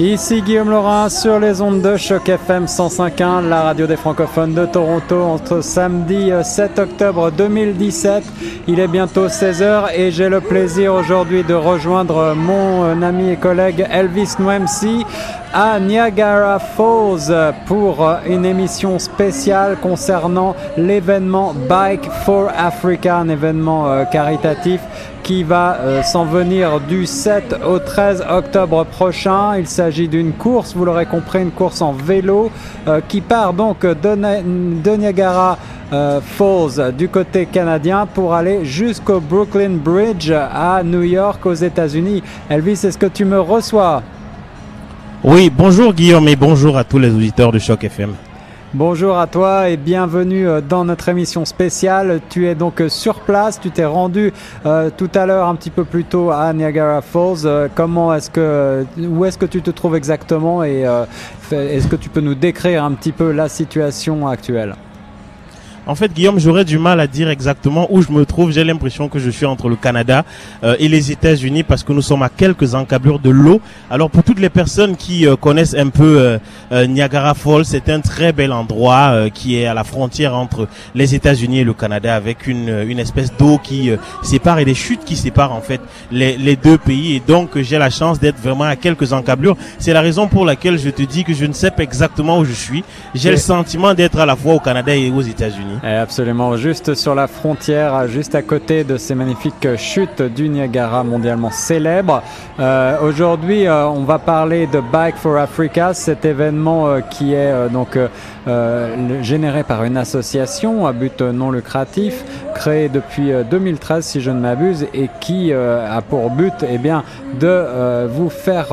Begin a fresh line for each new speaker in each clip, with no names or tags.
Ici Guillaume Laurin sur les ondes de Choc FM 105.1, la radio des francophones de Toronto, entre samedi 7 euh, octobre 2017. Il est bientôt 16h et j'ai le plaisir aujourd'hui de rejoindre mon euh, ami et collègue Elvis Nwemsi à Niagara Falls pour euh, une émission spéciale concernant l'événement Bike for Africa, un événement caritatif qui va euh, s'en venir du 7 au 13 octobre prochain. Il s'agit d'une course, vous l'aurez compris, une course en vélo euh, qui part donc de, Niagara euh, Falls du côté canadien pour aller jusqu'au Brooklyn Bridge à New York aux États-Unis. Elvis, est-ce que tu me reçois?
Oui, bonjour Guillaume et bonjour à tous les auditeurs de Choc FM.
Bonjour à toi et bienvenue euh, dans notre émission spéciale. Tu es donc euh, sur place, tu t'es rendu euh, tout à l'heure un petit peu plus tôt à Niagara Falls. comment est-ce que où est-ce que tu te trouves exactement et est-ce que tu peux nous décrire un petit peu la situation actuelle?
En fait, Guillaume, j'aurais du mal à dire exactement où je me trouve. J'ai l'impression que je suis entre le Canada euh, et les États-Unis parce que nous sommes à quelques encablures de l'eau. Alors, pour toutes les personnes qui euh, connaissent un peu euh, Niagara Falls, c'est un très bel endroit qui est à la frontière entre les États-Unis et le Canada avec une, une espèce d'eau qui sépare et des chutes qui séparent en fait les, les deux pays. Et donc, j'ai la chance d'être vraiment à quelques encablures. C'est la raison pour laquelle je te dis que je ne sais pas exactement où je suis. J'ai le sentiment d'être à la fois au Canada et aux États-Unis.
Absolument, juste sur la frontière, juste à côté de ces magnifiques chutes du Niagara mondialement célèbres. Euh, aujourd'hui, euh, on va parler de Bike for Africa, cet événement euh, qui est donc généré par une association à but non lucratif, créée depuis 2013 si je ne m'abuse, et qui a pour but eh bien, de, vous faire,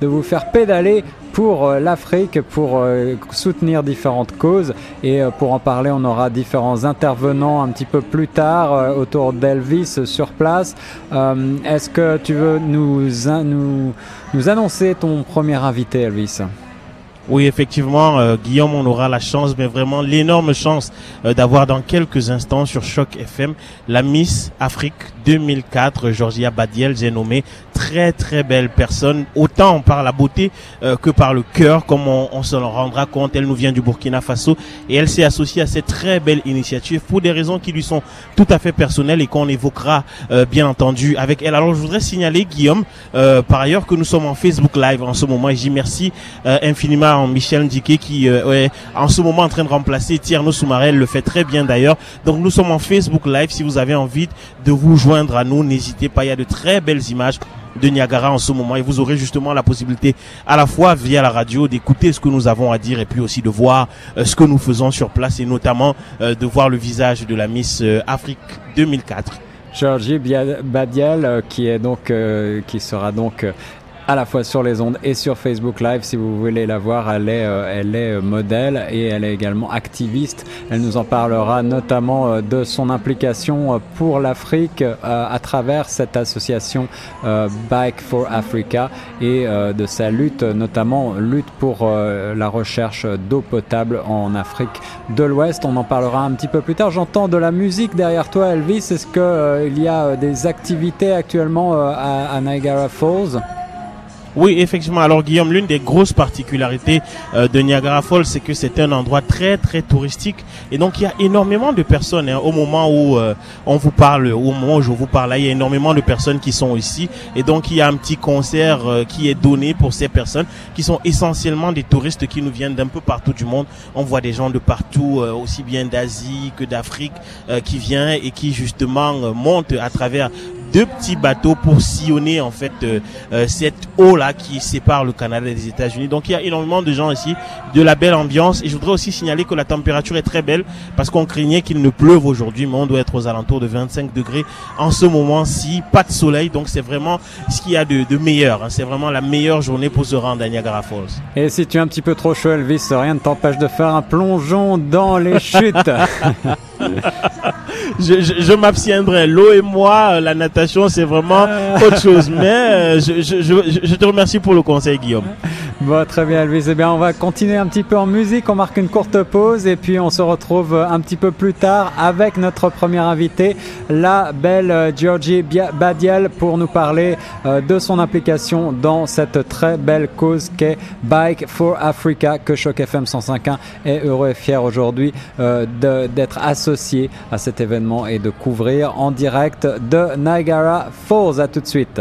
de vous faire pédaler pour euh, l'Afrique, pour euh, soutenir différentes causes. Et euh, pour en parler, on aura différents intervenants un petit peu plus tard autour d'Elvis sur place. Est-ce que tu veux nous, nous, nous annoncer ton premier invité, Elvis?
Oui, effectivement, euh, Guillaume, on aura la chance, mais vraiment l'énorme chance euh, d'avoir dans quelques instants sur Choc FM la Miss Afrique 2004, Georgia Badiel, j'ai nommé très très belle personne, autant par la beauté euh, que par le cœur, comme on, on se le rendra compte. Elle nous vient du Burkina Faso et elle s'est associée à cette très belle initiative pour des raisons qui lui sont tout à fait personnelles et qu'on évoquera bien entendu avec elle. Alors je voudrais signaler, Guillaume, par ailleurs que nous sommes en Facebook Live en ce moment et j'y merci infiniment Michel Ndiké qui euh, est en ce moment en train de remplacer Tierno Soumarel, le fait très bien d'ailleurs. Donc nous sommes en Facebook Live. Si vous avez envie de vous joindre à nous, n'hésitez pas. Il y a de très belles images de Niagara en ce moment et vous aurez justement la possibilité à la fois via la radio d'écouter ce que nous avons à dire et puis aussi de voir euh, ce que nous faisons sur place et notamment euh, de voir le visage de la Miss Afrique 2004.
Georgie Badial, qui sera donc à la fois sur les ondes et sur Facebook Live. Si vous voulez la voir, elle est, euh, elle est euh, modèle et elle est également activiste. Elle nous en parlera notamment euh, de son implication pour l'Afrique à travers cette association Bike for Africa et de sa lutte, notamment lutte pour la recherche d'eau potable en Afrique de l'Ouest. On en parlera un petit peu plus tard. J'entends de la musique derrière toi, Elvis. Est-ce qu'il y a des activités actuellement à Niagara Falls?
Oui, effectivement. Alors Guillaume, l'une des grosses particularités euh, de Niagara Falls, c'est que c'est un endroit très très touristique et donc il y a énormément de personnes hein, au moment où euh, on vous parle, au moment où je vous parle, là, il y a énormément de personnes qui sont ici et donc il y a un petit concert euh, qui est donné pour ces personnes qui sont essentiellement des touristes qui nous viennent d'un peu partout du monde. On voit des gens de partout, aussi bien d'Asie que d'Afrique, qui viennent et qui justement montent à travers deux petits bateaux pour sillonner en fait euh, euh, cette eau là qui sépare le Canada des États-Unis. Donc il y a énormément de gens ici, de la belle ambiance et je voudrais aussi signaler que la température est très belle parce qu'on craignait qu'il ne pleuve aujourd'hui, mais on doit être aux alentours de 25 degrés en ce moment-ci, pas de soleil, donc c'est vraiment ce qu'il y a de, de meilleur. Hein. C'est vraiment la meilleure journée pour se rendre à Niagara Falls.
Et si tu es un petit peu trop chaud, Elvis, rien ne t'empêche de faire un plongeon dans les chutes.
je, je, je m'abstiendrai. L'eau et moi, la natation, c'est vraiment autre chose. Mais euh, je, je, je, te remercie pour le conseil, Guillaume.
Bon, très bien, Elvis. Eh bien, on va continuer un petit peu en musique. On marque une courte pause et puis on se retrouve un petit peu plus tard avec notre première invitée, la belle euh, Georgie Badiel, pour nous parler euh, de son implication dans cette très belle cause qu'est Bike for Africa, que Choc FM 105.1 est heureux et fier aujourd'hui euh, d'être associé à cet événement et de couvrir en direct de Niagara Falls. À tout de suite.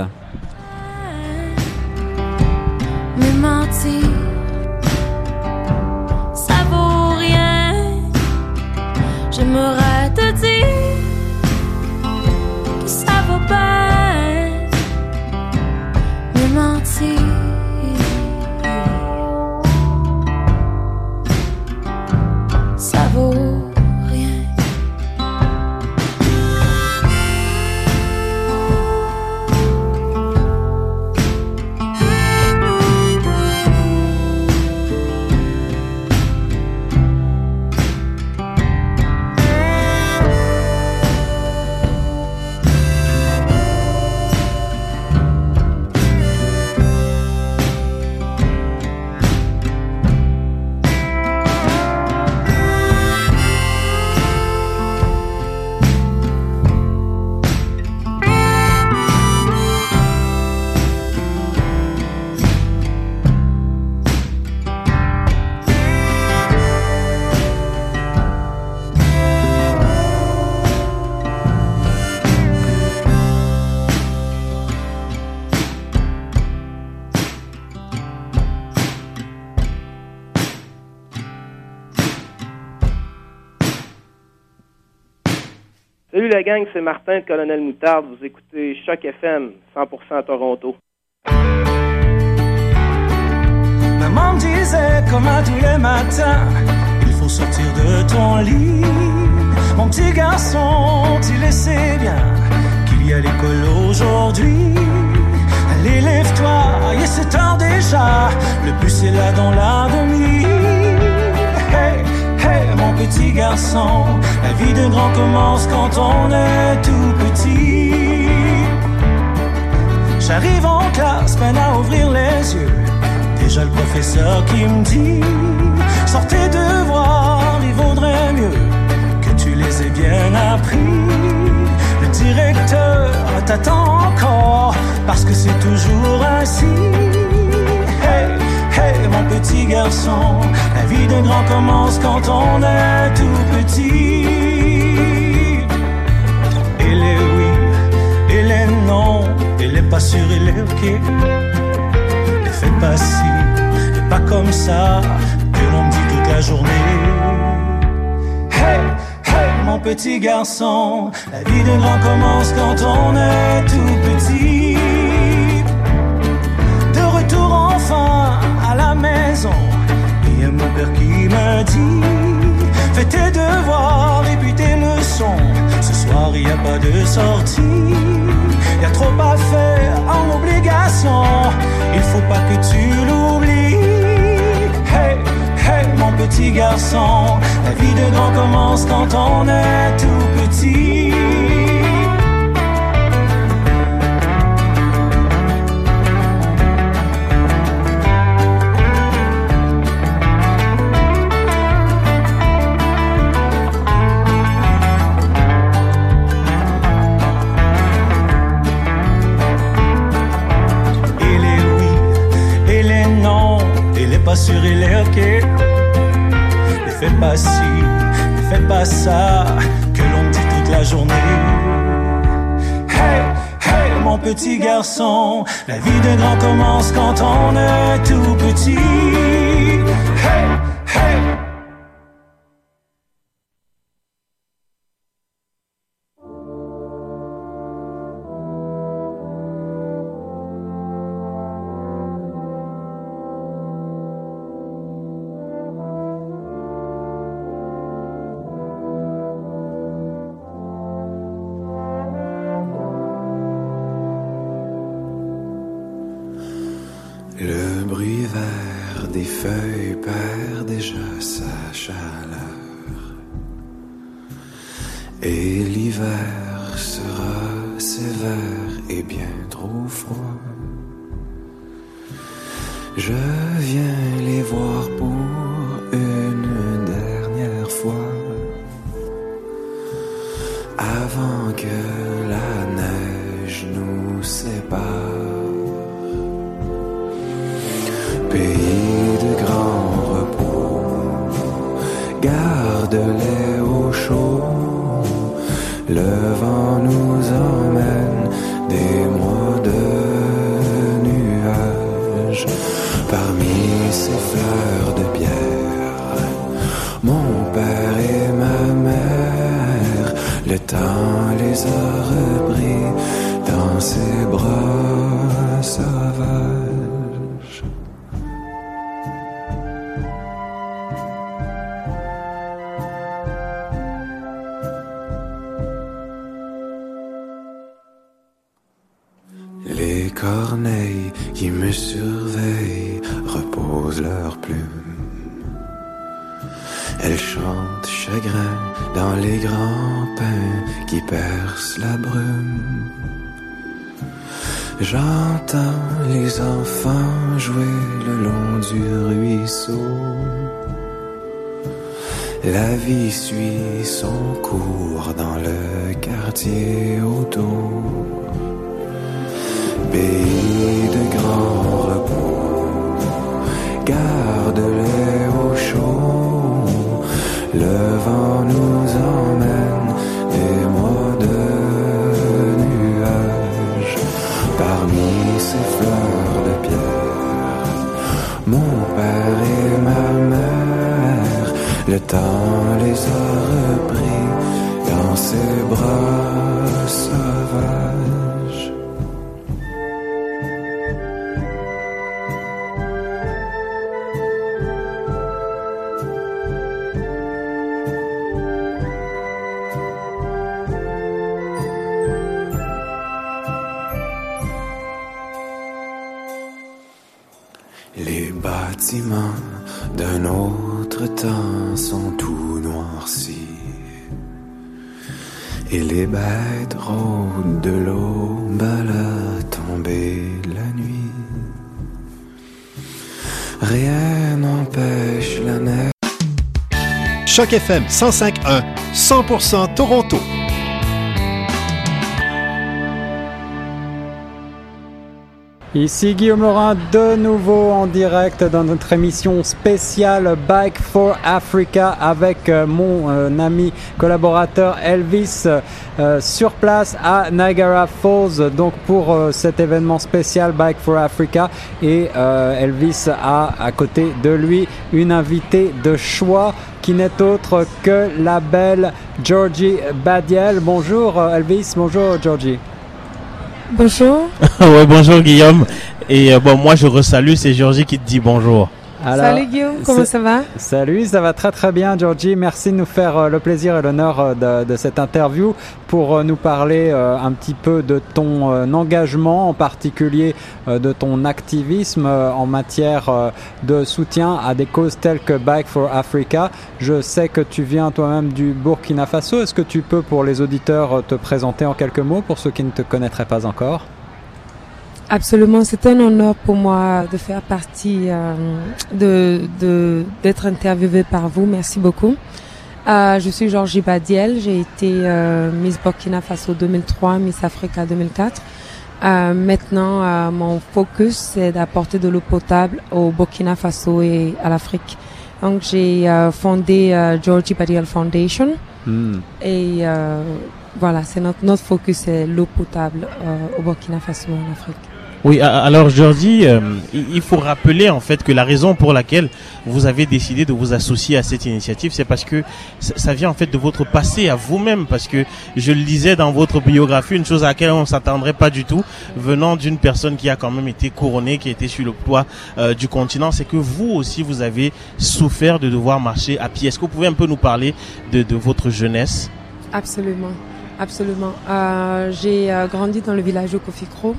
La gang, c'est Martin de Colonel Moutarde. Vous écoutez Choc FM, 100% à Toronto.
Maman me disait comme à tous les matins, il faut sortir de ton lit. Mon petit garçon, tu le sais bien qu'il y a l'école aujourd'hui. Allez, lève-toi, et c'est tard déjà. Le bus est là dans la demi mon petit garçon. La vie de grand commence quand on est tout petit. J'arrive en classe, peine à ouvrir les yeux. Déjà le professeur qui me dit Sortez de voir, il vaudrait mieux que tu les aies bien appris. Le directeur t'attend encore parce que c'est toujours ainsi mon petit garçon. La vie de grand commence quand on est tout petit. Et les oui, et les non, et les pas sûrs et les ok. Ne fais pas si, et pas comme ça, que l'on dit toute la journée. Hey, hey, mon petit garçon, la vie de grand commence quand on est tout petit. Maison. Et mon père qui m'a dit Fais tes devoirs et puis tes leçons. Ce soir, il a pas de sortie. Il y a trop à faire en obligation. Il faut pas que tu l'oublies. Hey, hey, mon petit garçon. La vie de grand commence quand on est tout petit. Fais pas ça, que l'on dit toute la journée. Hey, hey, mon petit garçon, la vie de grand commence quand on est tout petit. Hey.
Le vent nous emmène des mois de nuages parmi ces fleurs de pierre. Mon père et ma mère, le temps les a J'entends les enfants jouer le long du ruisseau. La vie suit son cours dans le quartier autour pays de grand repos, garde-les au chaud. Le vent le temps les a repris dans ses bras sauvages.
Choc FM 105.1, 100% Toronto.
Ici Guillaume Laurin, de nouveau en direct dans notre émission spéciale Bike for Africa avec euh, mon euh, ami collaborateur Elvis euh, sur place à Niagara Falls donc pour euh, cet événement spécial Bike for Africa et Elvis a à côté de lui une invitée de choix qui n'est autre que la belle Georgie Badiel. Bonjour Elvis, bonjour Georgie.
Bonjour.
ouais, bonjour Guillaume. Et euh, bon, moi je resalue, c'est Georgie qui te dit bonjour.
Alors,
Salut Guillaume, comment ça va?
Salut, ça va très très bien Georgie. Merci de nous faire euh, le plaisir et l'honneur euh, de, de cette interview pour euh, nous parler un petit peu de ton engagement, en particulier de ton activisme en matière de soutien à des causes telles que Bike for Africa. Je sais que tu viens toi-même du Burkina Faso. Est-ce que tu peux pour les auditeurs te présenter en quelques mots pour ceux qui ne te connaîtraient pas encore?
Absolument, c'est un honneur pour moi de faire partie euh, de de- d'être interviewée par vous. Merci beaucoup. Euh, je suis Georgie Badiel. J'ai été euh, Miss Burkina Faso 2003, Miss Africa 2004. Euh, maintenant, euh, mon focus c'est d'apporter de l'eau potable au Burkina Faso et à l'Afrique. Donc, j'ai euh, fondé euh, Georgie Badiel Foundation.
Hmm.
Et euh, voilà, c'est notre, notre focus, c'est l'eau potable euh, au Burkina Faso en Afrique.
Oui, alors Georgie, euh, il faut rappeler en fait que la raison pour laquelle vous avez décidé de vous associer à cette initiative, c'est parce que ça vient en fait de votre passé à vous-même, parce que je le lisais dans votre biographie, une chose à laquelle on s'attendrait pas du tout, venant d'une personne qui a quand même été couronnée, qui a été sur le toit euh, du continent, c'est que vous aussi vous avez souffert de devoir marcher à pied. Est-ce que vous pouvez un peu nous parler de, votre jeunesse?
Absolument, absolument. Euh, j'ai grandi dans le village de Kofikro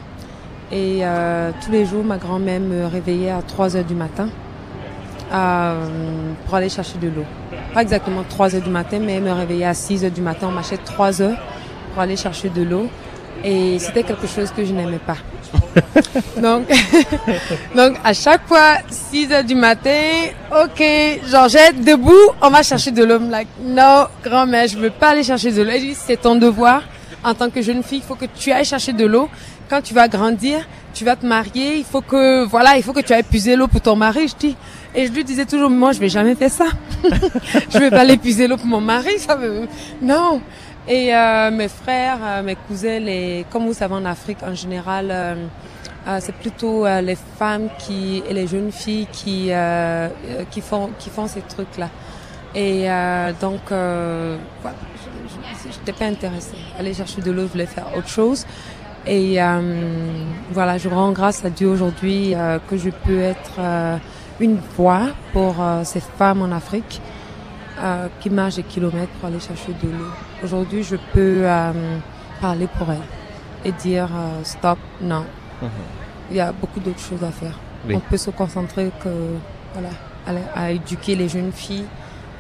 et euh, tous les jours, ma grand-mère me réveillait à 3 heures du matin euh, pour aller chercher de l'eau. Pas exactement 3 heures du matin, mais elle me réveillait à 6 heures du matin. On marchait 3 heures pour aller chercher de l'eau et c'était quelque chose que je n'aimais pas. donc, donc à chaque fois, 6 heures du matin, ok, Georgette, debout, on va chercher de l'eau. Like, non, grand-mère, je veux pas aller chercher de l'eau. Elle dit, c'est ton devoir. En tant que jeune fille, il faut que tu ailles chercher de l'eau. Quand tu vas grandir, tu vas te marier, il faut que, voilà, il faut que tu ailles puiser l'eau pour ton mari, je dis. Et je lui disais toujours, moi, je vais jamais faire ça. je vais pas aller puiser l'eau pour mon mari, ça veut, non. Et euh, mes frères, euh, mes cousins, les, comme vous savez en Afrique en général, euh, c'est plutôt les femmes qui et les jeunes filles qui qui font qui font ces trucs là. Et donc, voilà, je n'étais pas intéressée. Aller chercher de l'eau, je voulais faire autre chose. Et euh, voilà, je rends grâce à Dieu aujourd'hui euh, que je peux être euh, une voix pour ces femmes en Afrique qui marchent des kilomètres pour aller chercher de l'eau. Aujourd'hui, je peux parler pour elles et dire stop, non. Il y a beaucoup d'autres choses à faire.
Oui.
On peut se concentrer que voilà, à, à éduquer les jeunes filles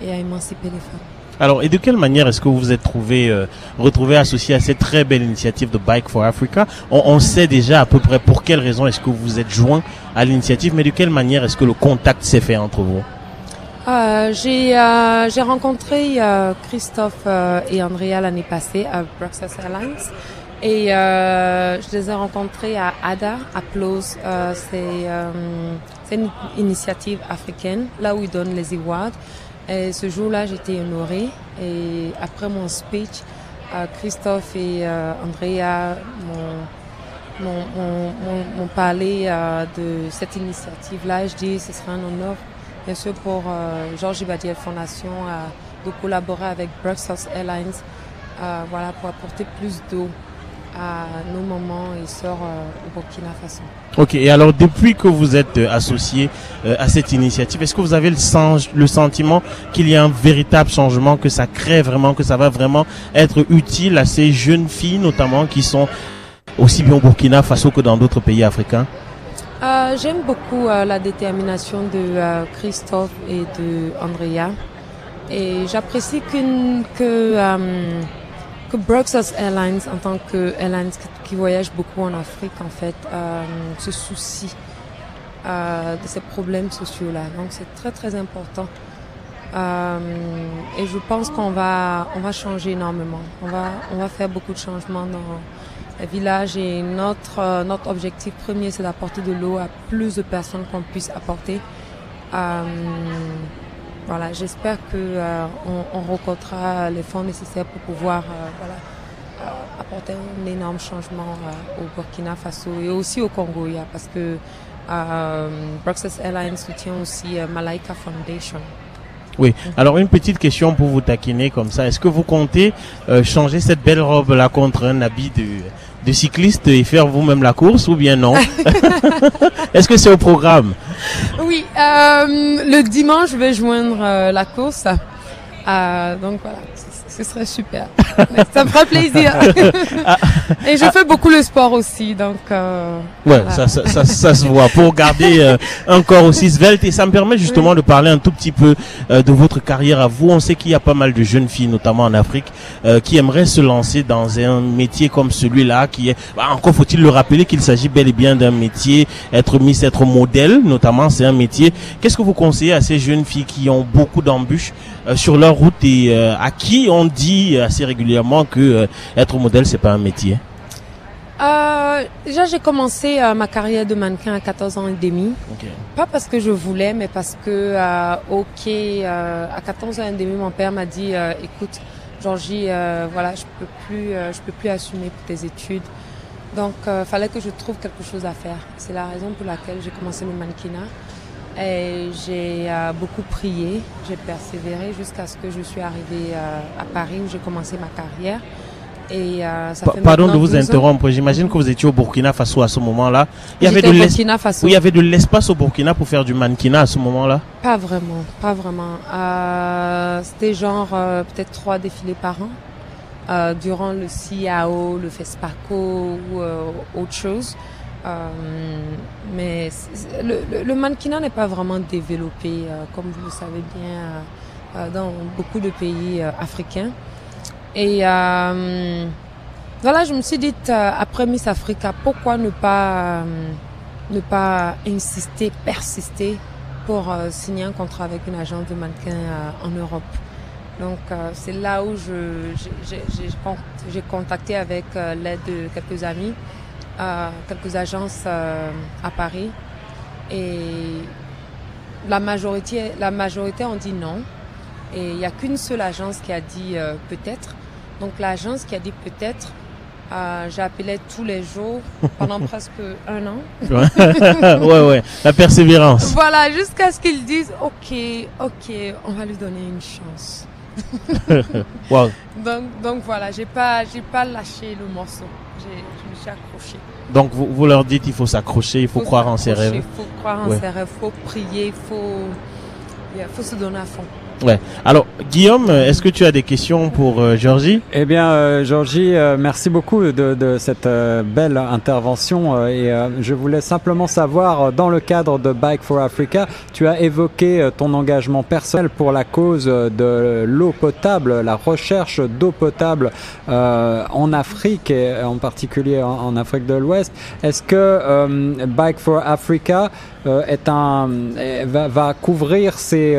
et à émanciper les femmes.
Alors, et de quelle manière est-ce que vous vous êtes trouvé, euh, retrouvé associé à cette très belle initiative de Bike for Africa? On, on sait déjà à peu près pour quelles raisons est-ce que vous vous êtes joint à l'initiative, mais de quelle manière est-ce que le contact s'est fait entre vous?
Euh, j'ai euh, j'ai rencontré euh, Christophe euh, et Andrea l'année passée à Bruxelles Airlines et euh, je les ai rencontrés à ADA, à Plos. C'est c'est une initiative africaine, là où ils donnent les awards. Et ce jour-là, j'étais honorée. Et après mon speech, euh, Christophe et euh, Andrea m'ont parlé euh, de cette initiative-là. Je dis, ce sera un honneur bien sûr pour Georges Ibadiel Fondation de collaborer avec Bruxelles Airlines voilà, pour apporter plus d'eau à nos mamans et sœurs au Burkina Faso.
Ok, et alors depuis que vous êtes euh, associé euh, à cette initiative, est-ce que vous avez le, sens, le sentiment qu'il y a un véritable changement, que ça crée vraiment, que ça va vraiment être utile à ces jeunes filles notamment qui sont aussi bien au Burkina Faso que dans d'autres pays africains?
Euh, J'aime beaucoup la détermination de Christophe et de Andrea. Et j'apprécie qu'une- que, que Bruxelles Airlines, en tant que airlines qui, voyage beaucoup en Afrique, en fait, euh, se soucie euh, de ces problèmes sociaux-là. Donc c'est très très important. Euh, et je pense qu'on va on va changer énormément. On va on va faire beaucoup de changements dans les villages et notre notre objectif premier c'est d'apporter de l'eau à plus de personnes qu'on puisse apporter. Voilà, j'espère que euh, on, on rencontrera les fonds nécessaires pour pouvoir euh, voilà euh, apporter un énorme changement euh, au Burkina Faso et aussi au Congo, yeah, parce que euh, Bruxelles Airlines soutient aussi Malaika Foundation.
Oui. Alors une petite question pour vous taquiner comme ça. Est-ce que vous comptez euh, changer cette belle robe là contre un habit de, de cycliste et faire vous-même la course ou bien non Est-ce que c'est au programme
Oui, euh, le dimanche, je vais joindre euh, la course. Euh, donc voilà, ce, serait super. Ça me ferait plaisir. Et je fais beaucoup le sport aussi, donc. Euh,
Ouais,
voilà.
ça, ça, ça, ça se voit. Pour garder euh, un corps aussi svelte et ça me permet justement de parler un tout petit peu euh, de votre carrière à vous. On sait qu'il y a pas mal de jeunes filles, notamment en Afrique, euh, qui aimeraient se lancer dans un métier comme celui-là, qui est. Bah, encore faut-il le rappeler qu'il s'agit bel et bien d'un métier. Être Miss, être modèle, notamment, c'est un métier. Qu'est-ce que vous conseillez à ces jeunes filles qui ont beaucoup d'embûches sur leur route et euh, à qui on dit assez régulièrement que euh, être modèle c'est pas un métier?
Euh, déjà, j'ai commencé euh, ma carrière de mannequin à 14 ans et demi. Pas parce que je voulais, mais parce que, euh, ok, euh, à 14 ans et demi, mon père m'a dit, euh, écoute, Georgie, euh, voilà, je peux plus, euh, je peux plus assumer pour tes études. Donc, euh, fallait que je trouve quelque chose à faire. C'est la raison pour laquelle j'ai commencé le mannequinat. Et j'ai euh, beaucoup prié, j'ai persévéré jusqu'à ce que je suis arrivée euh, à Paris où j'ai commencé ma carrière. Et euh, ça
Pa-
fait
Pardon de vous
12 ans.
interrompre. J'imagine que vous étiez au Burkina Faso à ce moment-là. Il y avait
J'étais
de
au
l'es-
Burkina Faso.
Oui, il y avait de l'espace au Burkina pour faire du mannequinat à ce moment-là.
Pas vraiment, pas vraiment. Euh, C'était genre euh, peut-être trois défilés par an. Euh, durant le CIAO, le FESPACO ou euh, autre chose. Euh, mais le, le, mannequinat n'est pas vraiment développé, euh, comme vous le savez bien, euh, dans beaucoup de pays africains. Et Voilà, je me suis dit, après Miss Africa, pourquoi ne pas, ne pas insister, persister pour signer un contrat avec une agence de mannequins euh, en Europe? Donc c'est là où j'ai- j'ai j'ai con- j'ai contacté avec l'aide de quelques amis, euh, quelques agences euh, à Paris. Et la majorité, la majorité ont dit non. Et il n'y a qu'une seule agence qui a dit euh, peut-être. Donc l'agence qui a dit peut-être, euh, j'appelais tous les jours pendant presque un an.
Ouais, ouais, ouais. La persévérance.
Voilà, jusqu'à ce qu'ils disent ok, ok, on va lui donner une chance.
Wow.
Donc, donc voilà, j'ai pas, j'ai pas lâché le morceau. Je me suis accrochée.
Donc vous, vous leur dites il faut s'accrocher, il faut, croire en ses rêves.
Il faut croire en ses rêves, faut prier, faut, il faut se donner à fond.
Ouais. Alors Guillaume, est-ce que tu as des questions pour euh, Georgie?
Eh bien, euh, Georgie, euh, merci beaucoup de, de cette euh, belle intervention. euh, et euh, je voulais simplement savoir, dans le cadre de Bike for Africa, tu as évoqué ton engagement personnel pour la cause de l'eau potable, la recherche d'eau potable en Afrique et en particulier en, en Afrique de l'Ouest. Est-ce que Bike for Africa est un va, va couvrir ces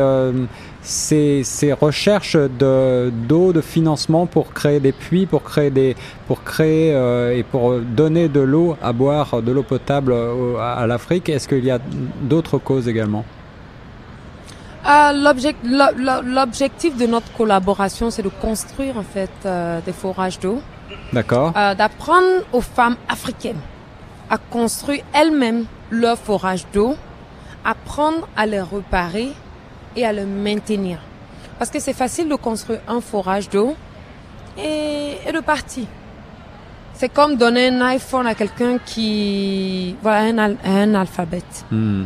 ces, ces recherches de d'eau, de financement pour créer des puits, pour créer des, pour créer euh, et pour donner de l'eau à boire, de l'eau potable au- à, à l'Afrique. Est-ce qu'il y a d'autres causes également?
Euh, l'object- l'o- l'o- L'objectif de notre collaboration, c'est de construire en fait euh, des forages d'eau,
D'accord.
euh, d'apprendre aux femmes africaines à construire elles-mêmes leurs forages d'eau, apprendre à les réparer et à les maintenir. Parce que c'est facile de construire un forage d'eau et, et de partir. C'est comme donner un iPhone à quelqu'un qui, voilà, un, un alphabète.
Hmm.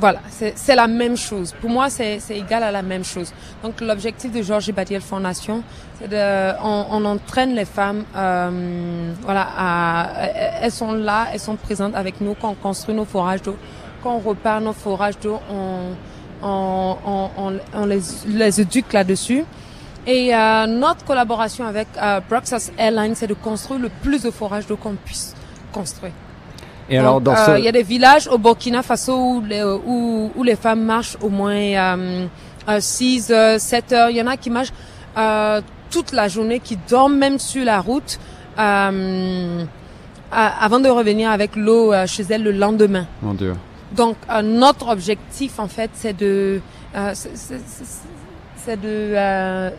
Voilà, c'est la même chose. Pour moi, c'est c'est égal à la même chose. Donc, l'objectif de Georges Badiel Fondation, c'est de, on, on entraîne les femmes, euh, voilà, à, elles sont là, elles sont présentes avec nous quand on construit nos forages d'eau, quand on repart nos forages d'eau, on, on, on, on, on les, les éduque là-dessus. Et euh, notre collaboration avec euh, Bruxelles Airlines, c'est de construire le plus de forages d'eau qu'on puisse construire.
Et alors, dans
euh,
ce,
Il y a des villages au Burkina Faso où les, où, où les femmes marchent au moins euh, 6 heures, 7 heures. Il y en a qui marchent euh, toute la journée, qui dorment même sur la route euh, avant de revenir avec l'eau euh, chez elles le lendemain.
mon Dieu.
Donc euh, notre objectif en fait c'est de euh, c'est- de euh,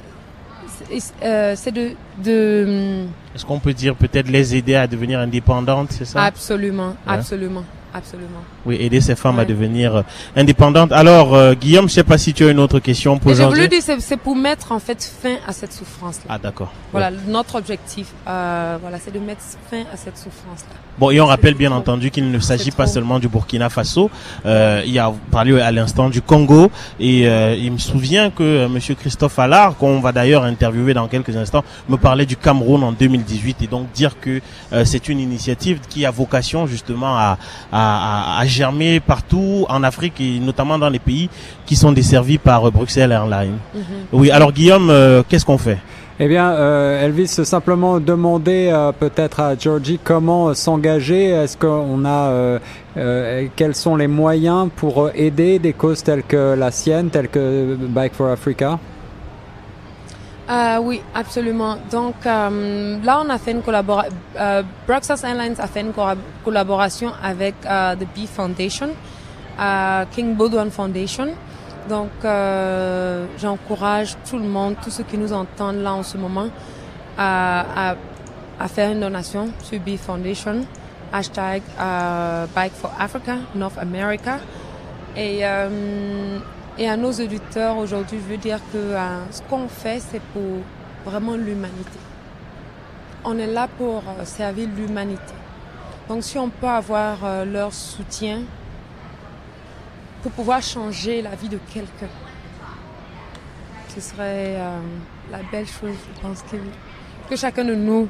c'est euh, c'est de, de
Est-ce qu'on peut dire peut-être les aider à devenir indépendantes, c'est ça?
Absolument
Ouais.
absolument absolument.
Oui, aider ces femmes à devenir euh, indépendantes. Alors euh, Guillaume, je sais pas si tu as une autre question pour
j'ai voulu dire c'est pour mettre en fait fin à cette souffrance là.
Ah d'accord.
Voilà notre objectif euh, voilà c'est de mettre fin à cette souffrance là.
Bon, et on rappelle bien
trop.
entendu qu'il ne s'agit pas
trop.
seulement du Burkina Faso. Euh, il y a parlé à l'instant du Congo et euh, il me souvient que euh, Monsieur Christophe Allard, qu'on va d'ailleurs interviewer dans quelques instants, me parlait du Cameroun en 2018 et donc dire que euh, c'est une initiative qui a vocation justement à, à, à, à germer partout en Afrique et notamment dans les pays qui sont desservis par euh, Bruxelles Airlines.
Mhm.
Oui, alors Guillaume, euh, qu'est-ce qu'on fait?
Eh bien, euh, Elvis, simplement demander euh, peut-être à Georgie comment euh, s'engager. Est-ce qu'on a euh, euh, quels sont les moyens pour aider des causes telles que la sienne, telles que Bike for Africa?
Euh, oui, absolument. Donc euh, là, on a fait une collaboration. Euh, Bruxelles Airlines a fait une collaboration avec euh, the Bee Foundation, euh, King Baudouin Foundation. Donc, euh, j'encourage tout le monde, tous ceux qui nous entendent là en ce moment, à, à, faire une donation sur Bee Foundation. Hashtag Bike for Africa, North America. Et, et à nos auditeurs aujourd'hui, je veux dire que euh, ce qu'on fait, c'est pour vraiment l'humanité. On est là pour euh, servir l'humanité. Donc si on peut avoir euh, leur soutien pour pouvoir changer la vie de quelqu'un, ce serait euh, la belle chose, je pense, que, que chacun de nous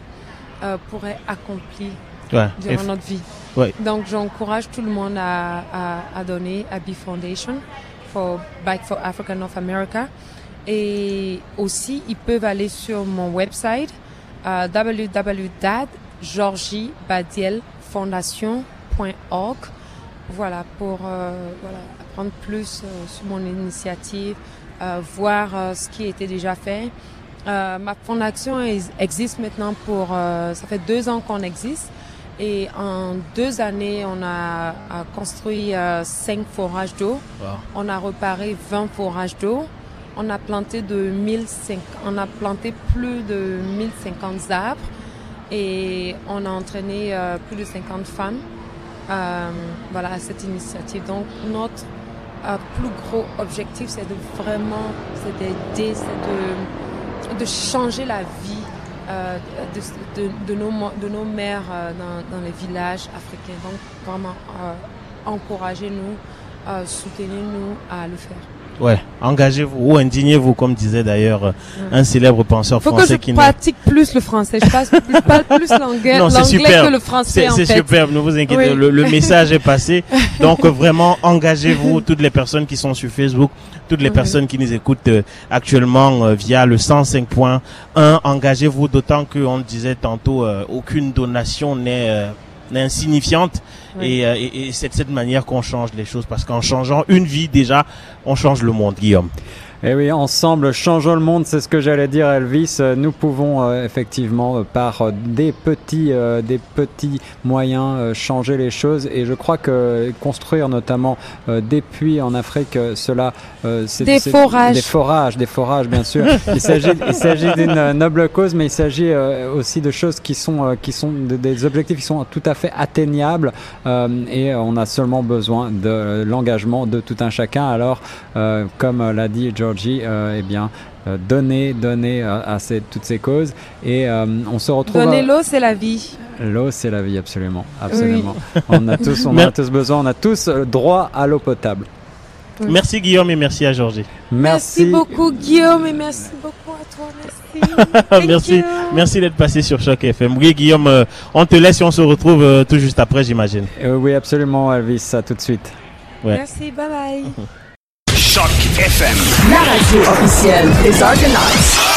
pourrait accomplir
Ouais.
durant notre vie.
Ouais.
Donc j'encourage tout le monde à, à, à donner à B Foundation for Bike for Africa North America. Et aussi, ils peuvent aller sur mon website euh, www.georgiebadielfondation.org. Voilà, pour euh, apprendre plus euh, sur mon initiative, euh, voir ce qui était déjà fait. Ma fondation ex- existe maintenant pour, ça fait deux ans qu'on existe. Et en deux années, on a, a construit euh, cinq forages d'eau. On a reparé 20 forages d'eau. On a planté de 1005, on a planté plus de 1050 arbres et on a entraîné euh, plus de 50 femmes euh, voilà, à cette initiative. Donc notre plus gros objectif, c'est de vraiment, c'est d'aider, c'est de, de changer la vie de, de, nos, mères euh, dans, dans les villages africains. Donc vraiment, euh, encouragez-nous, euh, soutenez-nous à le faire.
Ouais, engagez-vous ou indignez-vous, comme disait d'ailleurs euh, un célèbre penseur
Faut que je
français qui
pratique plus le français. Je, passe, je parle plus l'anglais
Non, c'est
l'anglais
super.
que le français
C'est superbe, ne vous inquiétez,
Oui.
le, le message est passé. Donc euh, vraiment, engagez-vous, toutes les personnes qui sont sur Facebook, toutes les
Oui.
personnes qui nous écoutent euh, actuellement euh, via le 105.1, engagez-vous, d'autant que on le disait tantôt, aucune donation n'est n'est insignifiante.
Oui.
Et, euh, et, et c'est de cette manière qu'on change les choses, parce qu'en changeant une vie déjà, on change le monde, Guillaume.
Et oui, ensemble, changeons le monde, c'est ce que j'allais dire, Elvis. Euh, Nous pouvons euh, effectivement, euh, par des petits, euh, des petits moyens, euh, changer les choses. Et je crois que construire notamment euh, des puits en Afrique, euh, cela, euh, c'est
Des forages.
des forages, des forages, bien sûr. il s'agit, il s'agit d'une noble cause, mais il s'agit euh, aussi de choses qui sont, euh, qui sont de- des objectifs qui sont tout à fait atteignables. Euh, et on a seulement besoin de l'engagement de tout un chacun. Alors, euh, comme euh, l'a dit Georgie, euh, eh bien, euh, donner, donner euh, à ces, toutes ces causes. Et euh, on se retrouve.
Donner
à-
l'eau, c'est la vie.
L'eau, c'est la vie, absolument, absolument. On a tous, on a tous besoin, on a tous euh, droit à l'eau potable.
Merci Guillaume et merci à Georgie.
Merci. beaucoup Guillaume et merci beaucoup à toi. Merci.
Merci, d'être passé sur Choc FM. Oui Guillaume, euh, on te laisse et on se retrouve euh, tout juste après, j'imagine.
Euh, oui, absolument, Elvis, à tout de suite.
Ouais.
Merci, bye bye.
Choc FM.
La radio officielle des Argonauts.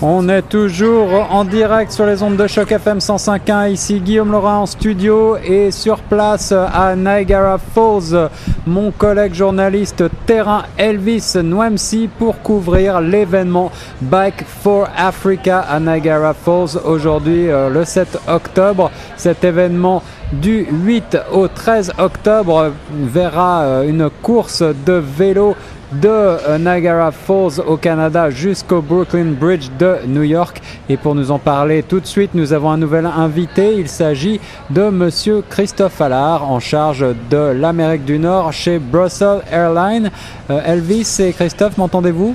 On est toujours en direct sur les ondes de choc FM 105.1. Ici Guillaume Laurent en studio et sur place à Niagara Falls, mon collègue journaliste terrain Elvis Nwemsi pour couvrir l'événement Bike for Africa à Niagara Falls aujourd'hui euh, le 7 octobre. Cet événement du 8 au 13 octobre verra euh, une course de vélo de euh, Niagara Falls au Canada jusqu'au Brooklyn Bridge de New York. Et pour nous en parler tout de suite, nous avons un nouvel invité. Il s'agit de Monsieur Christophe Allard, en charge de l'Amérique du Nord chez Brussels Airlines. Euh, Elvis et Christophe, m'entendez-vous?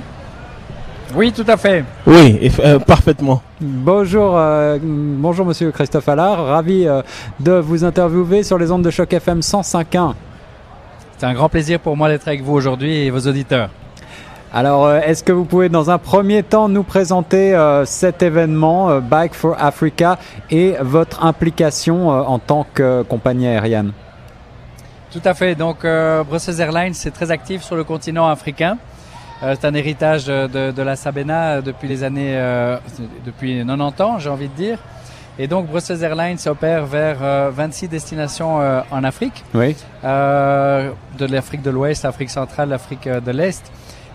Oui, tout à fait.
Oui, et- euh, parfaitement.
Bonjour, euh, bonjour Monsieur Christophe Allard, ravi euh, de vous interviewer sur les ondes de choc FM 105.1.
C'est un grand plaisir pour moi d'être avec vous aujourd'hui et vos auditeurs.
Alors, euh, est-ce que vous pouvez dans un premier temps nous présenter euh, cet événement euh, Bike for Africa et votre implication euh, en tant que compagnie aérienne?
Tout à fait. Donc, euh, Brussels Airlines, c'est très actif sur le continent africain. Euh, c'est un héritage de, de- la Sabena depuis les années, euh, depuis 90 ans, j'ai envie de dire. Et donc, Brussels Airlines opère vers euh, 26 destinations euh, en Afrique.
Oui.
euh, de l'Afrique de l'Ouest, l'Afrique centrale, l'Afrique euh, de l'Est.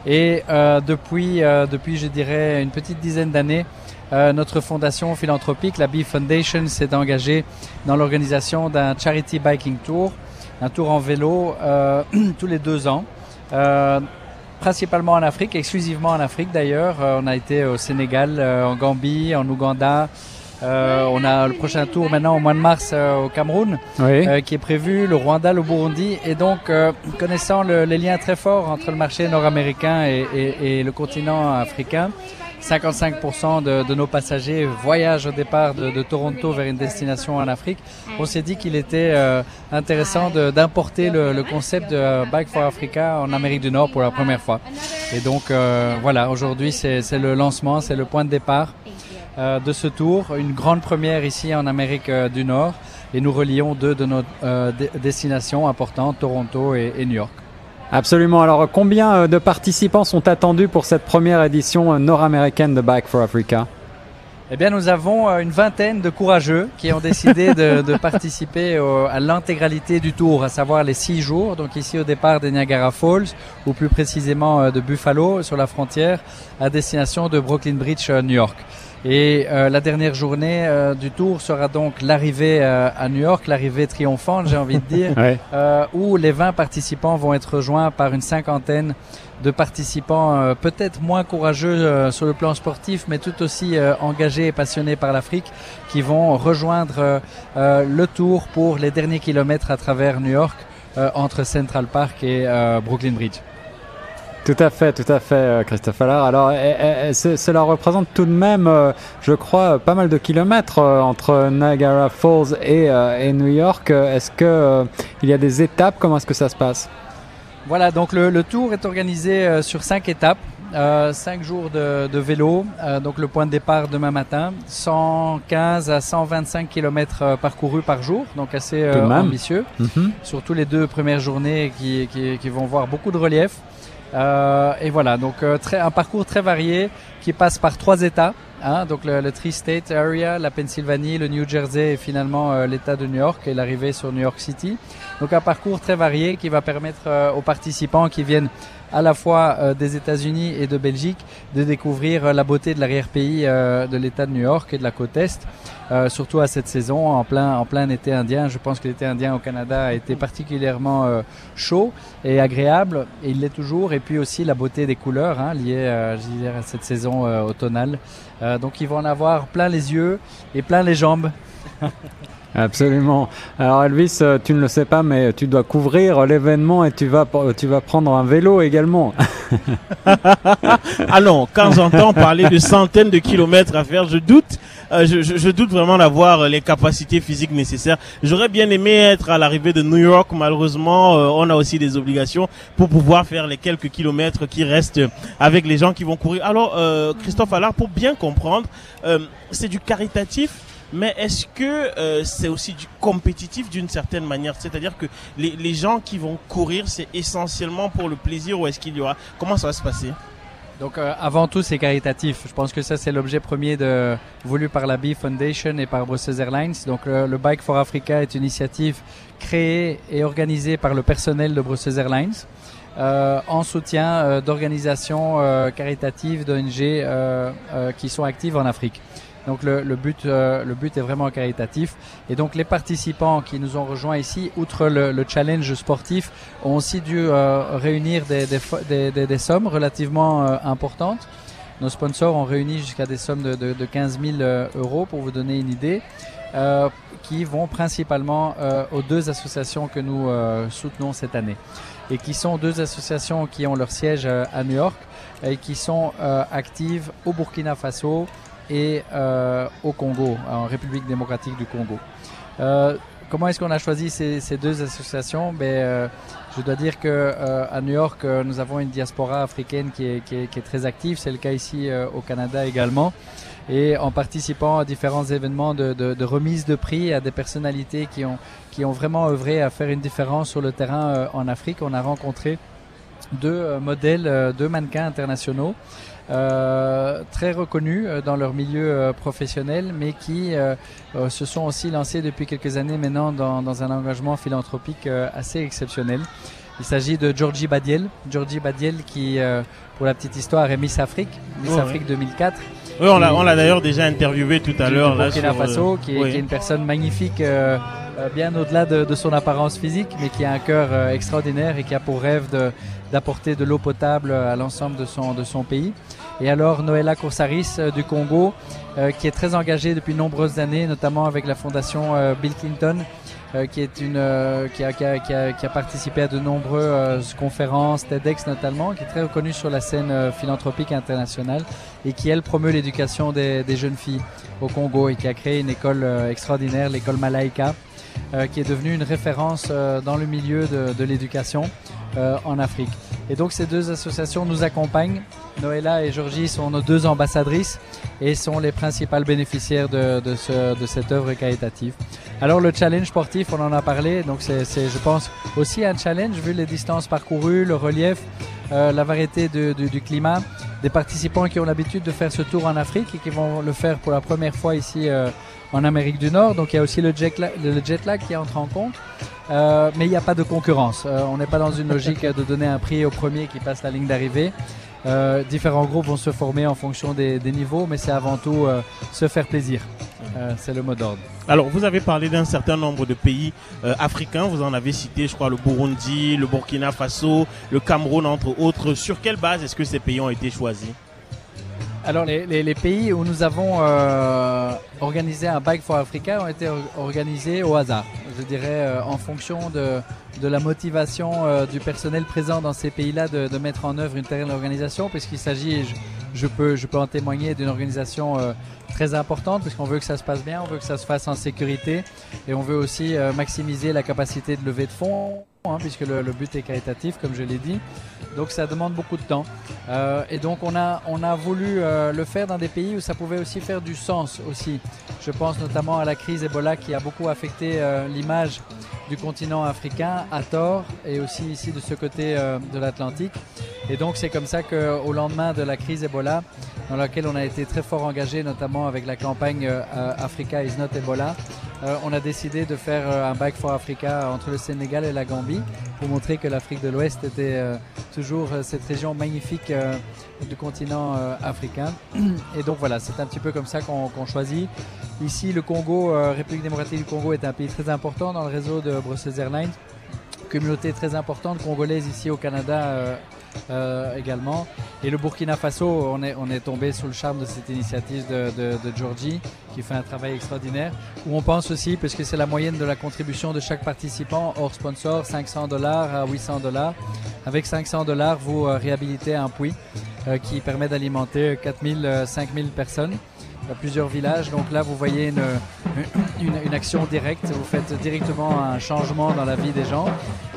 Et euh, depuis, euh, depuis, je dirais, une petite dizaine d'années, euh, notre fondation philanthropique, la Bee Foundation, s'est engagée dans l'organisation d'un Charity Biking Tour, un tour en vélo euh, tous les deux ans. Principalement en Afrique, exclusivement en Afrique d'ailleurs. Euh, on a été au Sénégal, euh, en Gambie, en Ouganda. Euh, on a le prochain tour maintenant au mois de mars euh, au Cameroun
Oui.
euh, qui est prévu, le Rwanda, le Burundi. Et donc, connaissant le- les liens très forts entre le marché nord-américain et, et- et le continent africain, 55% de, nos passagers voyagent au départ de, Toronto vers une destination en Afrique. On s'est dit qu'il était euh, intéressant d'importer le, concept de euh, Bike for Africa en Amérique du Nord pour la première fois. Et donc, euh, voilà, aujourd'hui, c'est le lancement, c'est le point de départ de ce tour, une grande première ici en Amérique du Nord, et nous relions deux de nos de- destinations importantes, Toronto et New York.
Absolument. Alors, combien euh, de participants sont attendus pour cette première édition euh, nord-américaine de Bike for Africa?
Eh bien, nous avons euh, une vingtaine de courageux qui ont décidé de, de participer au- à l'intégralité du tour, à savoir les six jours. Donc ici au départ des Niagara Falls, ou plus précisément de Buffalo, sur la frontière, à destination de Brooklyn Bridge, New York. Et euh, la dernière journée euh, du tour sera donc l'arrivée euh, à New York, l'arrivée triomphante, j'ai envie de dire,
Ouais.
euh, où les 20 participants vont être rejoints par une cinquantaine de participants euh, peut-être moins courageux euh, sur le plan sportif, mais tout aussi euh, engagés et passionnés par l'Afrique, qui vont rejoindre le tour pour les derniers kilomètres à travers New York, euh, entre Central Park et euh, Brooklyn Bridge.
Tout à fait, tout à fait, euh, Christophe Allard. Alors, eh, eh, ce- cela représente tout de même, euh, je crois, pas mal de kilomètres euh, entre Niagara Falls et, euh, et New York. Euh, Est-ce que euh, il y a des étapes? Comment est-ce que ça se passe?
Voilà, donc le, le tour est organisé euh, sur cinq étapes, euh, cinq jours de, de vélo. Euh, donc le point de départ demain matin, 115 à 125 km parcourus par jour, donc assez euh, ambitieux.
Mhm.
Surtout les deux premières journées qui, qui, qui vont voir beaucoup de relief. Euh, et voilà, donc euh, très, un parcours très varié qui passe par trois États. Hein, donc le, le Tri-State Area, la Pennsylvanie, le New Jersey et finalement euh, l'État de New York et l'arrivée sur New York City. Donc un parcours très varié qui va permettre aux participants qui viennent à la fois euh, des États-Unis et de Belgique de découvrir euh, la beauté de l'arrière-pays euh, de l'État de New York et de la côte Est, surtout à cette saison en plein, en plein été indien. Je pense que l'été indien au Canada a été particulièrement chaud et agréable et il l'est toujours. Et puis aussi la beauté des couleurs hein, liées je dirais, à cette saison automnale. Donc ils vont en avoir plein les yeux et plein les jambes.
Absolument. Alors Elvis, euh, tu ne le sais pas, mais tu dois couvrir l'événement et tu vas, tu vas prendre un vélo également.
Allons, quand j'entends parler de centaines de kilomètres à faire, je doute, euh, je, je- je doute vraiment d'avoir les capacités physiques nécessaires. J'aurais bien aimé être à l'arrivée de New York. Malheureusement, euh, on a aussi des obligations pour pouvoir faire les quelques kilomètres qui restent avec les gens qui vont courir. Alors, euh, Christophe Allard, pour bien comprendre, euh, c'est du caritatif. Mais est-ce que euh, c'est aussi du compétitif d'une certaine manière? C'est-à-dire que les, les gens qui vont courir, c'est essentiellement pour le plaisir ou est-ce qu'il y aura Comment ça va se passer?
Donc euh, avant tout, c'est caritatif. Je pense que ça, c'est l'objet premier de, voulu par la Bee Foundation et par Brussels Airlines. Donc le Bike for Africa est une initiative créée et organisée par le personnel de Brussels Airlines. euh, en soutien euh, d'organisations euh, caritatives, d'ONG euh, euh, qui sont actives en Afrique. Donc le, but, euh, le but est vraiment caritatif. Et donc les participants qui nous ont rejoints ici, outre le, le challenge sportif, ont aussi dû euh, réunir des, sommes relativement euh, importantes. Nos sponsors ont réuni jusqu'à des sommes de, de, de 15 000 euh, euros pour vous donner une idée, qui vont principalement aux deux associations que nous soutenons cette année et qui sont deux associations qui ont leur siège à New York et qui sont actives au Burkina Faso et euh, au Congo, en République démocratique du Congo. Euh, comment est-ce qu'on a choisi ces, deux associations? Ben, euh, Je dois dire que à New York, nous avons une diaspora africaine qui est, très active. C'est le cas ici au Canada également. Et en participant à différents événements de, remise de prix à des personnalités qui ont, vraiment œuvré à faire une différence sur le terrain en Afrique, on a rencontré deux modèles, deux mannequins internationaux très reconnus euh, dans leur milieu euh, professionnel, mais qui euh, euh, se sont aussi lancés depuis quelques années maintenant dans, dans un engagement philanthropique euh, assez exceptionnel. Il s'agit de Georgie Badiel. Georgie Badiel qui, euh, pour la petite histoire, est Miss Afrique, Miss
Ouais,
Afrique 2004.
Oui, on l'a, on l'a d'ailleurs déjà interviewé tout à l'heure. là,
Burkina
sur, euh,
Faso, qui est,
oui.
qui est une personne magnifique, euh, euh, bien au-delà de, de son apparence physique, mais qui a un cœur euh, extraordinaire et qui a pour rêve de- d'apporter de, l'eau potable à l'ensemble de son, de son pays. Et alors Noëlla Koursaris euh, du Congo, euh, qui est très engagée depuis de nombreuses années, notamment avec la fondation euh, Bill Clinton, qui a, participé à de nombreuses conférences, TEDx notamment, qui est très reconnue sur la scène philanthropique internationale et qui elle promeut l'éducation des, des jeunes filles au Congo et qui a créé une école extraordinaire, l'école Malaika, euh, qui est devenue une référence euh, dans le milieu de, l'éducation euh, en Afrique. Et donc ces deux associations nous accompagnent. Noëlla et Georgie sont nos deux ambassadrices et sont les principales bénéficiaires de, de, ce, de cette œuvre caritative. Alors le challenge sportif, on en a parlé, donc c'est, je pense, aussi un challenge vu les distances parcourues, le relief, la variété du climat. Des participants qui ont l'habitude de faire ce tour en Afrique et qui vont le faire pour la première fois ici en Amérique du Nord. Donc il y a aussi le jet, lag, le jet lag qui entre en compte. Euh, mais il n'y a pas de concurrence. Euh, on n'est pas dans une logique de donner un prix au premier qui passe la ligne d'arrivée. Euh, différents groupes vont se former en fonction des, des niveaux, mais c'est avant tout se faire plaisir. C'est le mot d'ordre.
Alors, vous avez parlé d'un certain nombre de pays africains. Vous en avez cité, je crois, le Burundi, le Burkina Faso, le Cameroun, entre autres. Sur quelle base est-ce que ces pays ont été choisis?
Alors les, les, les, pays où nous avons euh, organisé un Bike for Africa ont été organisés au hasard, je dirais euh, en fonction de, de la motivation euh, du personnel présent dans ces pays-là de, de, mettre en œuvre une telle organisation, puisqu'il s'agit, je, je, peux, je peux en témoigner, d'une organisation euh, très importante, puisqu'on veut que ça se passe bien, on veut que ça se fasse en sécurité, et on veut aussi euh, maximiser la capacité de levée de fonds, hein, puisque le, but est caritatif, comme je l'ai dit. Donc ça demande beaucoup de temps. Euh, et donc on a, on a voulu euh, le faire dans des pays où ça pouvait aussi faire du sens aussi. Je pense notamment à la crise Ebola qui a beaucoup affecté euh, l'image du continent africain à tort et aussi ici de ce côté euh, de l'Atlantique. Et donc c'est comme ça qu'au lendemain de la crise Ebola, dans laquelle on a été très fort engagé, notamment avec la campagne euh, Africa is not Ebola, euh, on a décidé de faire un Bike for Africa entre le Sénégal et la Gambie pour montrer que l'Afrique de l'Ouest était toujours cette région magnifique du continent africain. Et donc voilà, c'est un petit peu comme ça qu'on qu choisit. Ici, le Congo, République démocratique du Congo, est un pays très important dans le réseau de Brussels Airlines communauté très importante congolaise ici au Canada euh, euh, également. Et le Burkina Faso, on est, on est tombé sous le charme de cette initiative de, Georgie qui fait un travail extraordinaire. Où on pense aussi, parce que c'est la moyenne de la contribution de chaque participant hors sponsor, 500 dollars à 800 dollars. Avec 500 dollars, vous euh, réhabilitez un puits qui permet d'alimenter 4000, 5000 personnes plusieurs villages. Donc là, vous voyez une, action directe. Vous faites directement un changement dans la vie des gens.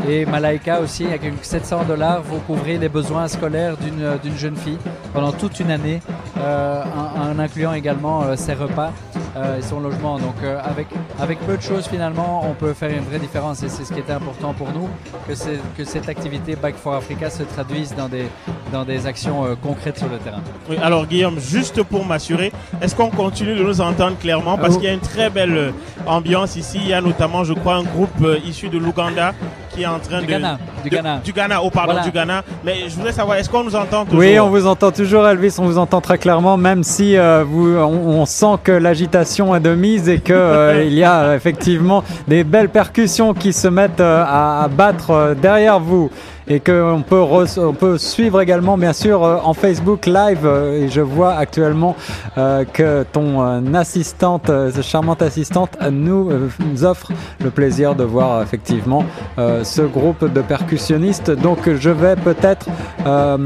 Et Malaika aussi, avec 700 dollars, vous couvrez les besoins scolaires d'une jeune fille pendant toute une année, euh, en, en, incluant également euh, ses repas euh, et son logement. Donc euh, avec, avec peu de choses, finalement, on peut faire une vraie différence. Et c'est ce qui était important pour nous, que, que cette activité Back for Africa se traduise dans des, dans des actions euh, concrètes sur le terrain.
Oui, alors Guillaume, juste pour m'assurer, est-ce qu'on continue de nous entendre clairement? Parce qu'il y a une très belle ambiance ici. Il y a notamment, je crois, un groupe issu de l'Ouganda qui est en train
du
de...
Ghana, du Ghana.
Du Ghana, oh pardon,
Voilà.
du Ghana. Mais je voulais savoir, est-ce qu'on nous entend toujours?
Oui, on vous entend toujours, Elvis. On vous entend très clairement, même si euh, vous, on, on, sent que l'agitation est de mise et que euh, il y a euh, effectivement des belles percussions qui se mettent euh, à, à, battre euh, derrière vous et qu'on peut, on peut suivre également bien sûr euh, en Facebook Live. Euh, et je vois actuellement euh, que ton euh, assistante, cette charmante assistante nous, nous, offre le plaisir de voir effectivement euh, ce groupe de percussionnistes. Donc je vais peut-être euh,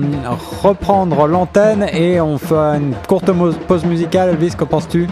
reprendre l'antenne et on fait une courte pause musicale. Elvis, qu'en penses-tu?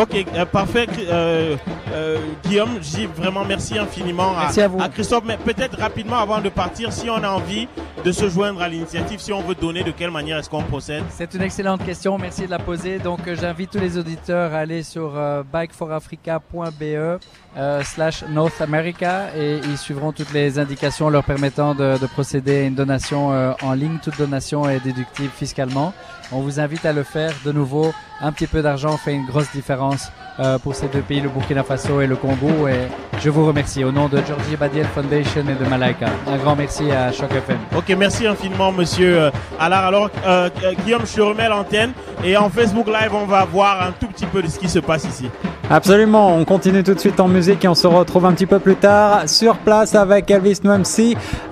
Ok, euh, parfait. Euh, euh, Guillaume, dis vraiment merci infiniment à,
merci à, vous.
à Christophe. Mais peut-être rapidement avant de partir, si on a envie de se joindre à l'initiative, si on veut donner, de quelle manière est-ce qu'on procède?
C'est une excellente question, merci de la poser. Donc euh, j'invite tous les auditeurs à aller sur euh, bikeforafrica.be euh, slash North America et ils suivront toutes les indications leur permettant de, de procéder à une donation euh, en ligne. Toute donation est déductible fiscalement. On vous invite à le faire de nouveau. Un petit peu d'argent fait une grosse différence euh, pour ces deux pays, le Burkina Faso et le Congo. Et je vous remercie au nom de Georgie Badiel Foundation et de Malaika. Un grand merci à Choc FM.
Ok, merci infiniment, monsieur Allard. Alors, euh, Guillaume, je te remets l'antenne et en Facebook Live, on va voir un tout petit peu de ce qui se passe ici.
Absolument, on continue tout de suite en musique et on se retrouve un petit peu plus tard sur place avec Elvis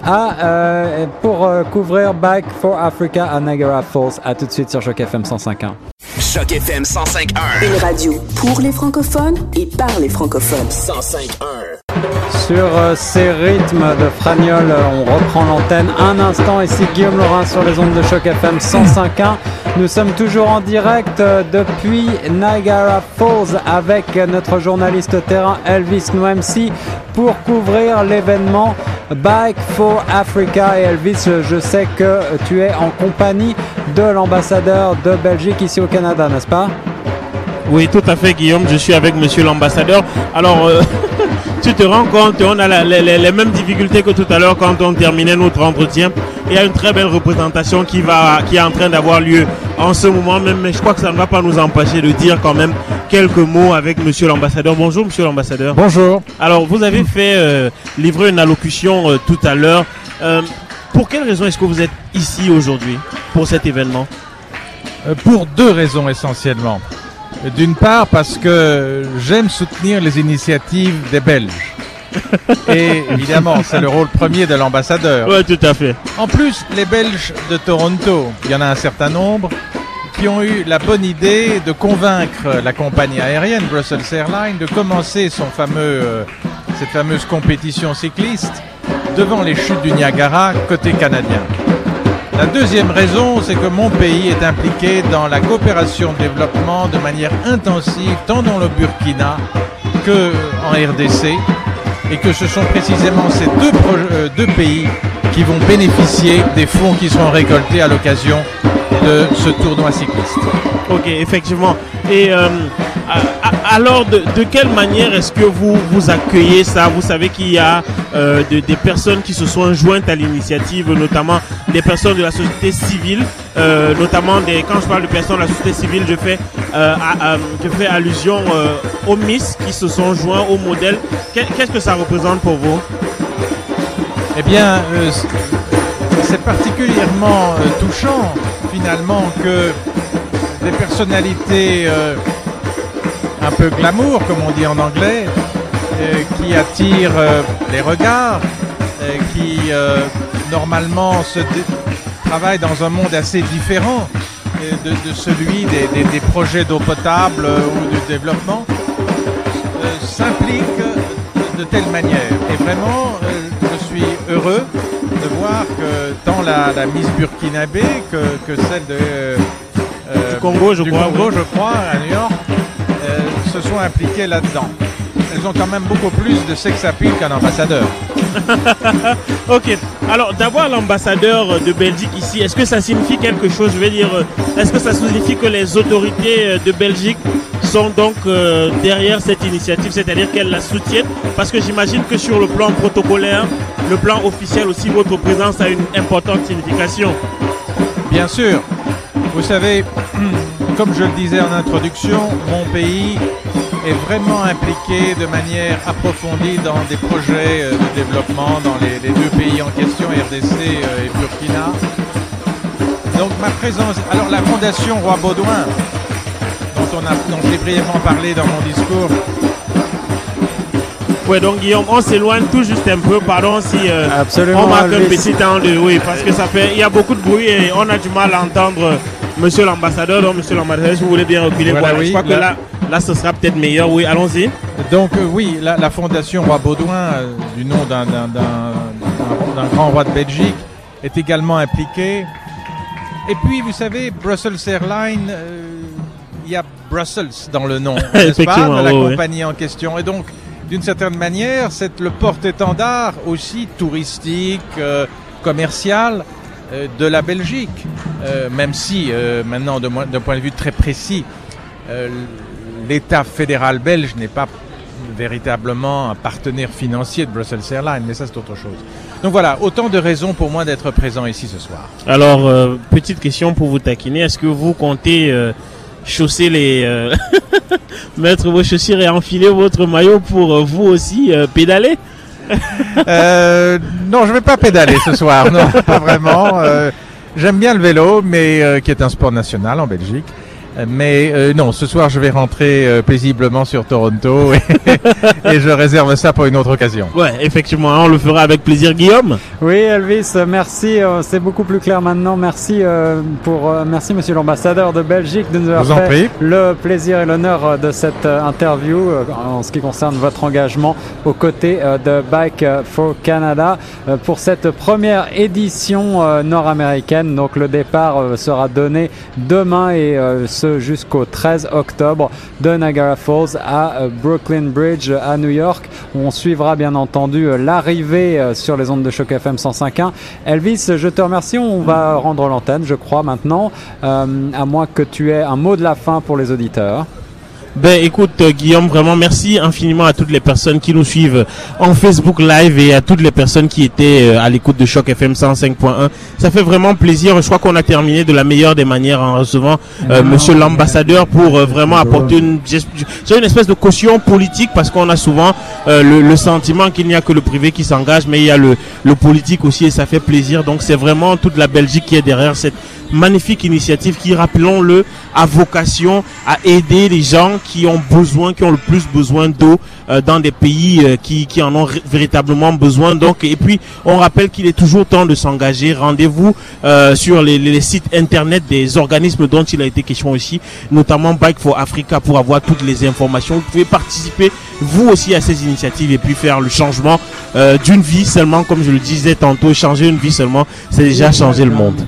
à, euh, pour euh, couvrir Back for Africa à Niagara Falls. À tout de suite sur Choc FM 105.1.
Choc FM 105.1.
Une radio pour les francophones et par les francophones.
105.1.
Sur euh, ces rythmes de Fragnol, on reprend l'antenne un instant. Ici Guillaume Laurin sur les ondes de choc FM 105.1. Nous sommes toujours en direct euh, depuis Niagara Falls avec notre journaliste terrain Elvis Noemsi pour couvrir l'événement Bike for Africa. Et Elvis, je sais que tu es en compagnie de l'ambassadeur de Belgique ici au Canada, n'est-ce pas
Oui, tout à fait, Guillaume. Je suis avec Monsieur l'ambassadeur. Alors, euh, tu te rends compte, on a la- les, mêmes difficultés que tout à l'heure quand on terminait notre entretien. Il y a une très belle représentation qui va, qui est en train d'avoir lieu en ce moment même. Mais je crois que ça ne va pas nous empêcher de dire quand même quelques mots avec Monsieur l'ambassadeur. Bonjour, Monsieur l'ambassadeur.
Bonjour.
Alors, vous avez fait euh, livrer une allocution euh, tout à l'heure. Euh, pour quelle raison est-ce que vous êtes ici aujourd'hui pour cet événement
Euh, Pour deux raisons essentiellement. D'une part parce que j'aime soutenir les initiatives des Belges. Et évidemment, c'est le rôle premier de l'ambassadeur.
Oui, tout à fait.
En plus, les Belges de Toronto, il y en a un certain nombre, qui ont eu la bonne idée de convaincre la compagnie aérienne Brussels Airlines de commencer son fameux, euh, cette fameuse compétition cycliste devant les chutes du Niagara côté canadien. La deuxième raison, c'est que mon pays est impliqué dans la coopération développement de manière intensive, tant dans le Burkina que en RDC, et que ce sont précisément ces euh, deux pays qui vont bénéficier des fonds qui seront récoltés à l'occasion de ce tournoi cycliste.
Ok, effectivement. Et euh, alors, de, de quelle manière est-ce que vous vous accueillez ça? Vous savez qu'il y a euh, de- des personnes qui se sont jointes à l'initiative, notamment des personnes de la société civile, euh, notamment des. Quand je parle de personnes de la société civile, je fais, euh, à- je fais allusion euh, aux Miss qui se sont joints au modèle. Qu'est- Qu'est-ce que ça représente pour vous?
Eh bien, euh, c'est particulièrement euh, touchant finalement que des personnalités euh, un peu glamour, comme on dit en anglais, euh, qui attirent euh, les regards, euh, qui euh, normalement se travaillent dans un monde assez différent euh, de, de celui des, des- des projets d'eau potable euh, ou du développement, euh, s'impliquent de telle manière. Et vraiment, euh, je suis heureux de voir que tant la, la Miss Burkinabé que, que celle de, euh, euh,
Du Congo, je
du
crois,
Congo,
oui.
je crois, à New York, euh, se sont impliquées là-dedans. Elles ont quand même beaucoup plus de sex appeal qu'un ambassadeur.
Ok. Alors, d'avoir l'ambassadeur de Belgique ici, est-ce que ça signifie quelque chose? Je veux dire, euh, est-ce que ça signifie que les autorités euh, de Belgique sont donc euh, derrière cette initiative, c'est-à-dire qu'elles la soutiennent? Parce que j'imagine que sur le plan protocolaire, le plan officiel aussi, votre présence a une importante signification.
Bien sûr. Vous savez, comme je le disais en introduction, mon pays est vraiment impliqué de manière approfondie dans des projets euh, de développement dans les, les deux pays en question, RDC euh, et Burkina. Donc ma présence, alors la fondation Roi Baudouin, dont, on a, dont j'ai brièvement parlé dans mon discours,
Ouais, donc Guillaume, on s'éloigne tout juste un peu, pardon si euh, on marque un petit temps de... Oui, parce que ça fait... Il y a beaucoup de bruit et on a du mal à entendre euh, Monsieur l'ambassadeur. Donc, Monsieur l'ambassadeur, si vous voulez bien reculer,
Voilà,
voilà,
oui,
je crois que
là-
là, ce sera peut-être meilleur. Oui, allons-y.
Donc euh, oui, la, la fondation Roi Baudouin, euh, du nom d'un- grand roi de Belgique, est également impliquée. Et puis, vous savez, Brussels Airlines, euh, il y a Brussels dans le nom, n'est-ce pas, de la compagnie en question. Et donc, d'une certaine manière, c'est le porte-étendard aussi touristique, euh, commercial euh, de la Belgique. Euh, même si, maintenant, d'un point de vue très précis, l'État fédéral belge n'est pas véritablement un partenaire financier de Brussels Airlines, mais ça c'est autre chose. Donc voilà, autant de raisons pour moi d'être présent ici ce soir.
Alors, euh, petite question pour vous taquiner. Est-ce que vous comptez euh, chausser les... euh, mettre vos chaussures et enfiler votre maillot pour vous aussi pédaler?
Non, je vais pas pédaler ce soir, non, pas vraiment. J'aime bien le vélo, mais qui est un sport national en Belgique. Mais euh, non, ce soir je vais rentrer euh, paisiblement sur Toronto et, et je réserve ça pour une autre occasion.
Ouais, effectivement, on le fera avec plaisir, Guillaume.
Oui, Elvis, merci. euh, C'est beaucoup plus clair maintenant. Merci euh, pour, euh, merci Monsieur l'ambassadeur de Belgique de nous avoir fait
prie.
le plaisir et l'honneur euh, de cette interview euh, en ce qui concerne votre engagement aux côtés euh, de Bike for Canada euh, pour cette première édition euh, nord-américaine. Donc le départ euh, sera donné demain et euh, jusqu'au 13 octobre de Niagara Falls à euh, Brooklyn Bridge à New York. On suivra bien entendu euh, l'arrivée euh, sur les ondes de choc FM 105.1. Elvis, je te remercie. On va rendre l'antenne, je crois, maintenant, à moins que tu aies un mot de la fin pour les auditeurs.
Ben écoute euh, Guillaume, vraiment merci infiniment à toutes les personnes qui nous suivent en Facebook Live et à toutes les personnes qui étaient euh, à l'écoute de Choc FM 105.1. Ça fait vraiment plaisir. Je crois qu'on a terminé de la meilleure des manières en recevant euh, Monsieur l'ambassadeur pour euh, vraiment apporter une, espèce de caution politique parce qu'on a souvent euh, le, le sentiment qu'il n'y a que le privé qui s'engage, mais il y a le, le politique aussi et ça fait plaisir. Donc c'est vraiment toute la Belgique qui est derrière cette magnifique initiative qui, rappelons-le, a vocation à aider les gens qui ont besoin, qui ont le plus besoin d'eau euh, dans des pays euh, qui, en ont véritablement besoin. Donc, et puis, on rappelle qu'il est toujours temps de s'engager. Rendez-vous euh, sur les, les sites internet des organismes dont il a été question ici, notamment Bike for Africa, pour avoir toutes les informations. Vous pouvez participer vous aussi à ces initiatives et puis faire le changement d'une vie seulement, comme je le disais tantôt, changer une vie seulement, c'est déjà changer le monde.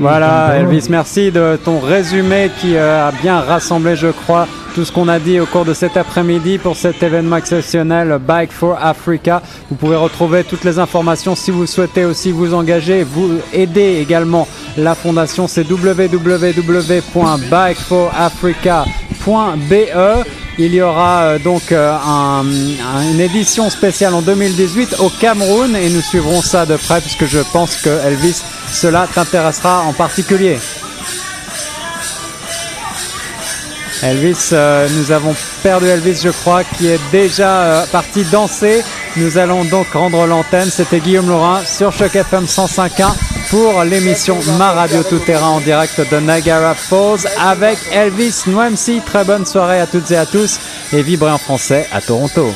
Voilà, Elvis, merci de ton résumé qui euh, a bien rassemblé, je crois, tout ce qu'on a dit au cours de cet après-midi pour cet événement exceptionnel Bike for Africa. Vous pouvez retrouver toutes les informations si vous souhaitez aussi vous engager, vous aider également la fondation. C'est www.bikeforafrica.be. Il y aura euh, donc euh, un- un- une édition spéciale en 2018 au Cameroun et nous suivrons ça de près puisque je pense que Elvis, cela t'intéressera en particulier. Elvis, euh, nous avons perdu Elvis, je crois, qui est déjà euh, parti danser. Nous allons donc rendre l'antenne. C'était Guillaume Laurin sur Choc FM 105.1 pour l'émission Ma Radio Tout Terrain en direct de Niagara Falls avec Elvis Noemsi. Très bonne soirée à toutes et à tous et vibrez en français à Toronto.